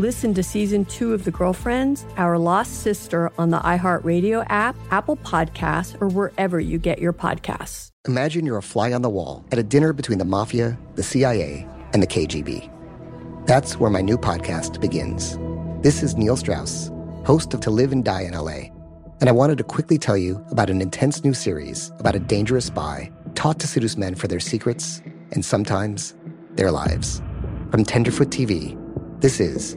Listen to season two of The Girlfriends, Our Lost Sister on the iHeartRadio app, Apple Podcasts, or wherever you get your podcasts. Imagine you're a fly on the wall at a dinner between the mafia, the CIA, and the KGB. That's where my new podcast begins. This is Neil Strauss, host of To Live and Die in LA. And I wanted to quickly tell you about an intense new series about a dangerous spy taught to seduce men for their secrets and sometimes their lives. From Tenderfoot TV, this is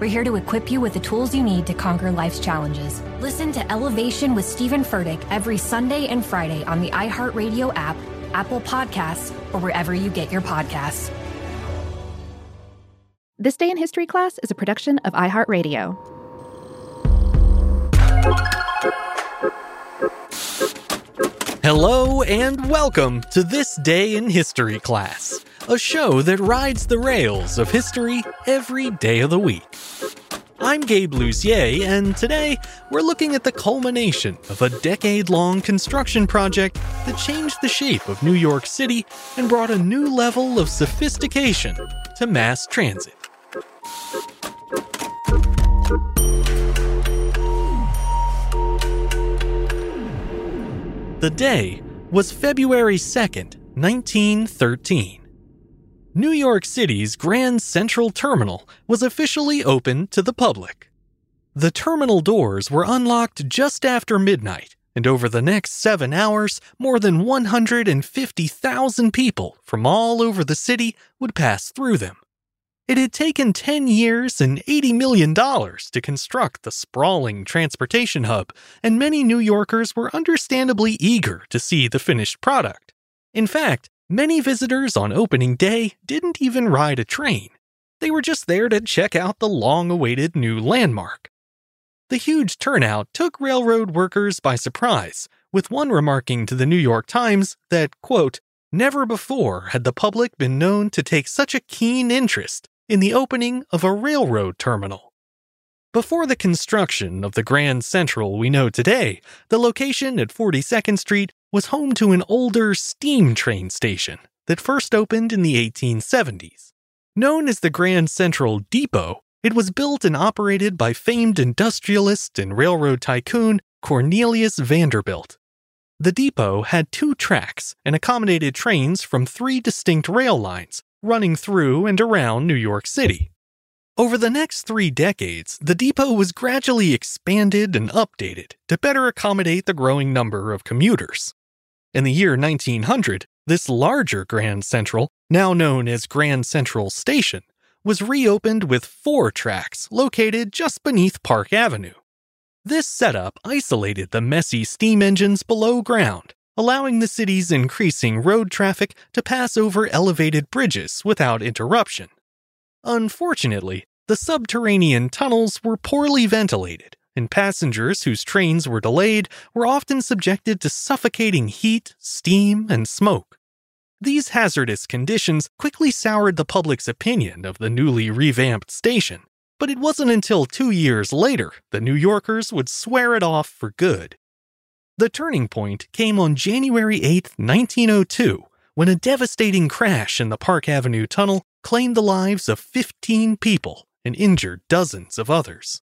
We're here to equip you with the tools you need to conquer life's challenges. Listen to Elevation with Stephen Furtick every Sunday and Friday on the iHeartRadio app, Apple Podcasts, or wherever you get your podcasts. This Day in History class is a production of iHeartRadio. Hello and welcome to This Day in History class, a show that rides the rails of history every day of the week. I'm Gabe Luzier, and today we're looking at the culmination of a decade long construction project that changed the shape of New York City and brought a new level of sophistication to mass transit. The day was February 2nd, 1913. New York City's Grand Central Terminal was officially open to the public. The terminal doors were unlocked just after midnight, and over the next seven hours, more than 150,000 people from all over the city would pass through them. It had taken 10 years and $80 million to construct the sprawling transportation hub, and many New Yorkers were understandably eager to see the finished product. In fact, many visitors on opening day didn't even ride a train. They were just there to check out the long awaited new landmark. The huge turnout took railroad workers by surprise, with one remarking to the New York Times that, quote, Never before had the public been known to take such a keen interest in the opening of a railroad terminal. Before the construction of the Grand Central we know today, the location at 42nd Street was home to an older steam train station that first opened in the 1870s. Known as the Grand Central Depot, it was built and operated by famed industrialist and railroad tycoon Cornelius Vanderbilt. The depot had two tracks and accommodated trains from three distinct rail lines running through and around New York City. Over the next three decades, the depot was gradually expanded and updated to better accommodate the growing number of commuters. In the year 1900, this larger Grand Central, now known as Grand Central Station, was reopened with four tracks located just beneath Park Avenue. This setup isolated the messy steam engines below ground allowing the city's increasing road traffic to pass over elevated bridges without interruption. Unfortunately, the subterranean tunnels were poorly ventilated, and passengers whose trains were delayed were often subjected to suffocating heat, steam, and smoke. These hazardous conditions quickly soured the public's opinion of the newly revamped station, but it wasn't until two years later that New Yorkers would swear it off for good. The turning point came on January 8, 1902, when a devastating crash in the Park Avenue tunnel claimed the lives of 15 people and injured dozens of others.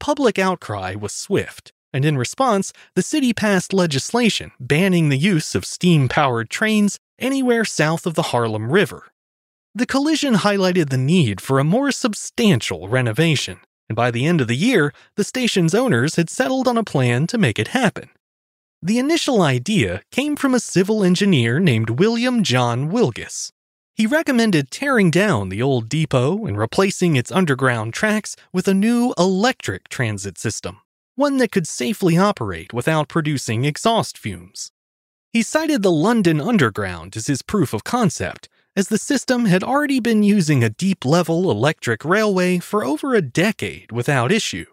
Public outcry was swift, and in response, the city passed legislation banning the use of steam powered trains anywhere south of the Harlem River. The collision highlighted the need for a more substantial renovation, and by the end of the year, the station's owners had settled on a plan to make it happen. The initial idea came from a civil engineer named William John Wilgus. He recommended tearing down the old depot and replacing its underground tracks with a new electric transit system, one that could safely operate without producing exhaust fumes. He cited the London Underground as his proof of concept, as the system had already been using a deep level electric railway for over a decade without issue.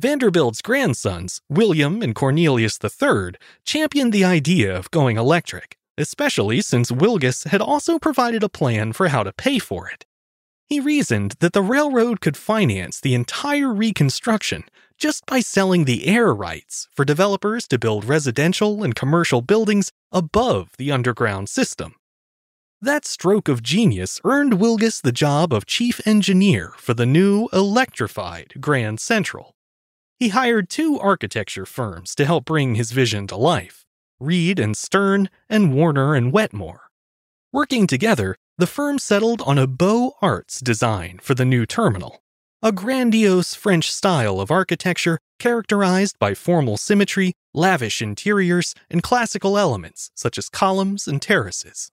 Vanderbilt's grandsons, William and Cornelius III, championed the idea of going electric, especially since Wilgus had also provided a plan for how to pay for it. He reasoned that the railroad could finance the entire reconstruction just by selling the air rights for developers to build residential and commercial buildings above the underground system. That stroke of genius earned Wilgus the job of chief engineer for the new electrified Grand Central. He hired two architecture firms to help bring his vision to life Reed and Stern and Warren and Wetmore. Working together, the firm settled on a Beaux Arts design for the new terminal, a grandiose French style of architecture characterized by formal symmetry, lavish interiors, and classical elements such as columns and terraces.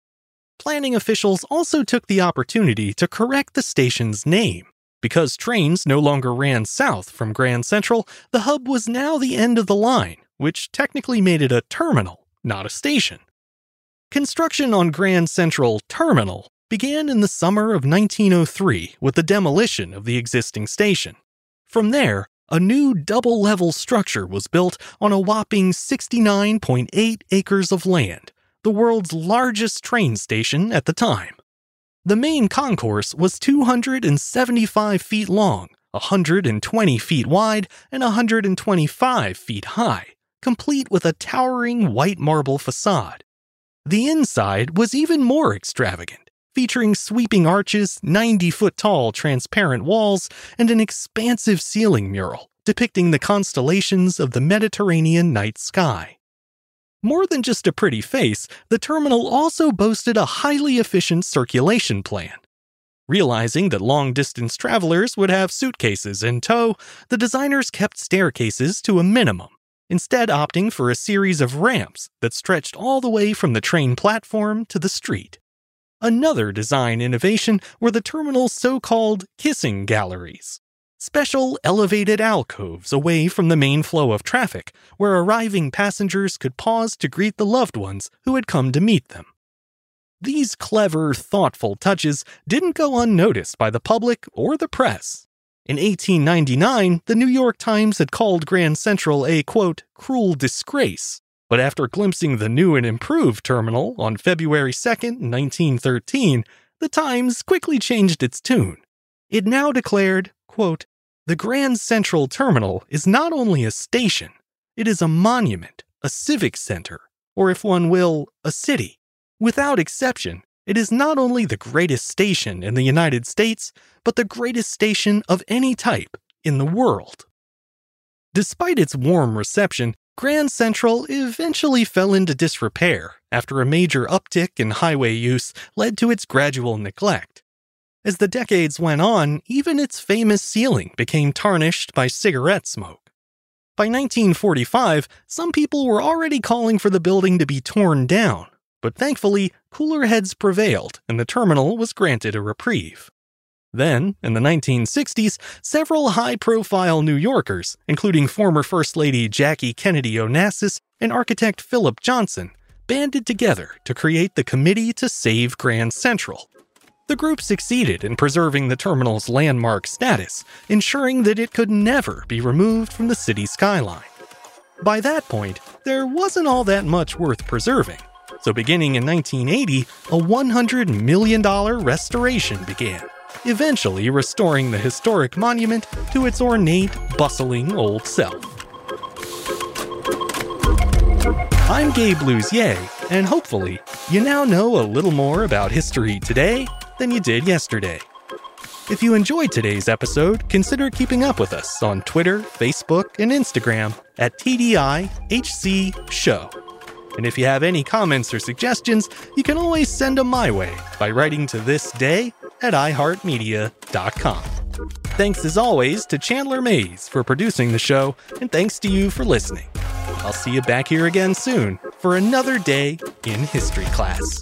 Planning officials also took the opportunity to correct the station's name. Because trains no longer ran south from Grand Central, the hub was now the end of the line, which technically made it a terminal, not a station. Construction on Grand Central Terminal began in the summer of 1903 with the demolition of the existing station. From there, a new double level structure was built on a whopping 69.8 acres of land, the world's largest train station at the time. The main concourse was 275 feet long, 120 feet wide, and 125 feet high, complete with a towering white marble facade. The inside was even more extravagant, featuring sweeping arches, 90 foot tall transparent walls, and an expansive ceiling mural depicting the constellations of the Mediterranean night sky. More than just a pretty face, the terminal also boasted a highly efficient circulation plan. Realizing that long distance travelers would have suitcases in tow, the designers kept staircases to a minimum instead opting for a series of ramps that stretched all the way from the train platform to the street. Another design innovation were the terminal's so called kissing galleries. Special elevated alcoves away from the main flow of traffic, where arriving passengers could pause to greet the loved ones who had come to meet them. These clever, thoughtful touches didn't go unnoticed by the public or the press. In 1899, the New York Times had called Grand Central a, quote, cruel disgrace. But after glimpsing the new and improved terminal on February 2, 1913, the Times quickly changed its tune. It now declared, quote, the Grand Central Terminal is not only a station, it is a monument, a civic center, or if one will, a city. Without exception, it is not only the greatest station in the United States, but the greatest station of any type in the world. Despite its warm reception, Grand Central eventually fell into disrepair after a major uptick in highway use led to its gradual neglect. As the decades went on, even its famous ceiling became tarnished by cigarette smoke. By 1945, some people were already calling for the building to be torn down, but thankfully, cooler heads prevailed and the terminal was granted a reprieve. Then, in the 1960s, several high profile New Yorkers, including former First Lady Jackie Kennedy Onassis and architect Philip Johnson, banded together to create the Committee to Save Grand Central. The group succeeded in preserving the terminal's landmark status, ensuring that it could never be removed from the city skyline. By that point, there wasn't all that much worth preserving, so, beginning in 1980, a $100 million restoration began, eventually restoring the historic monument to its ornate, bustling old self. I'm Gabe Luzier, and hopefully, you now know a little more about history today than you did yesterday. If you enjoyed today's episode, consider keeping up with us on Twitter, Facebook, and Instagram at TDIHC Show. And if you have any comments or suggestions, you can always send them my way by writing to this day at iHeartMedia.com. Thanks as always to Chandler Mays for producing the show, and thanks to you for listening. I'll see you back here again soon for another day in history class.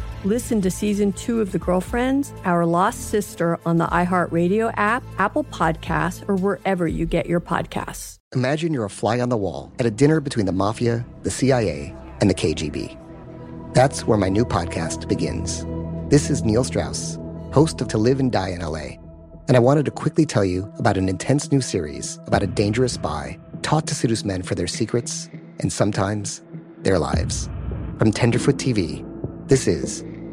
Listen to season two of The Girlfriends, Our Lost Sister on the iHeartRadio app, Apple Podcasts, or wherever you get your podcasts. Imagine you're a fly on the wall at a dinner between the mafia, the CIA, and the KGB. That's where my new podcast begins. This is Neil Strauss, host of To Live and Die in LA, and I wanted to quickly tell you about an intense new series about a dangerous spy taught to seduce men for their secrets and sometimes their lives. From Tenderfoot TV, this is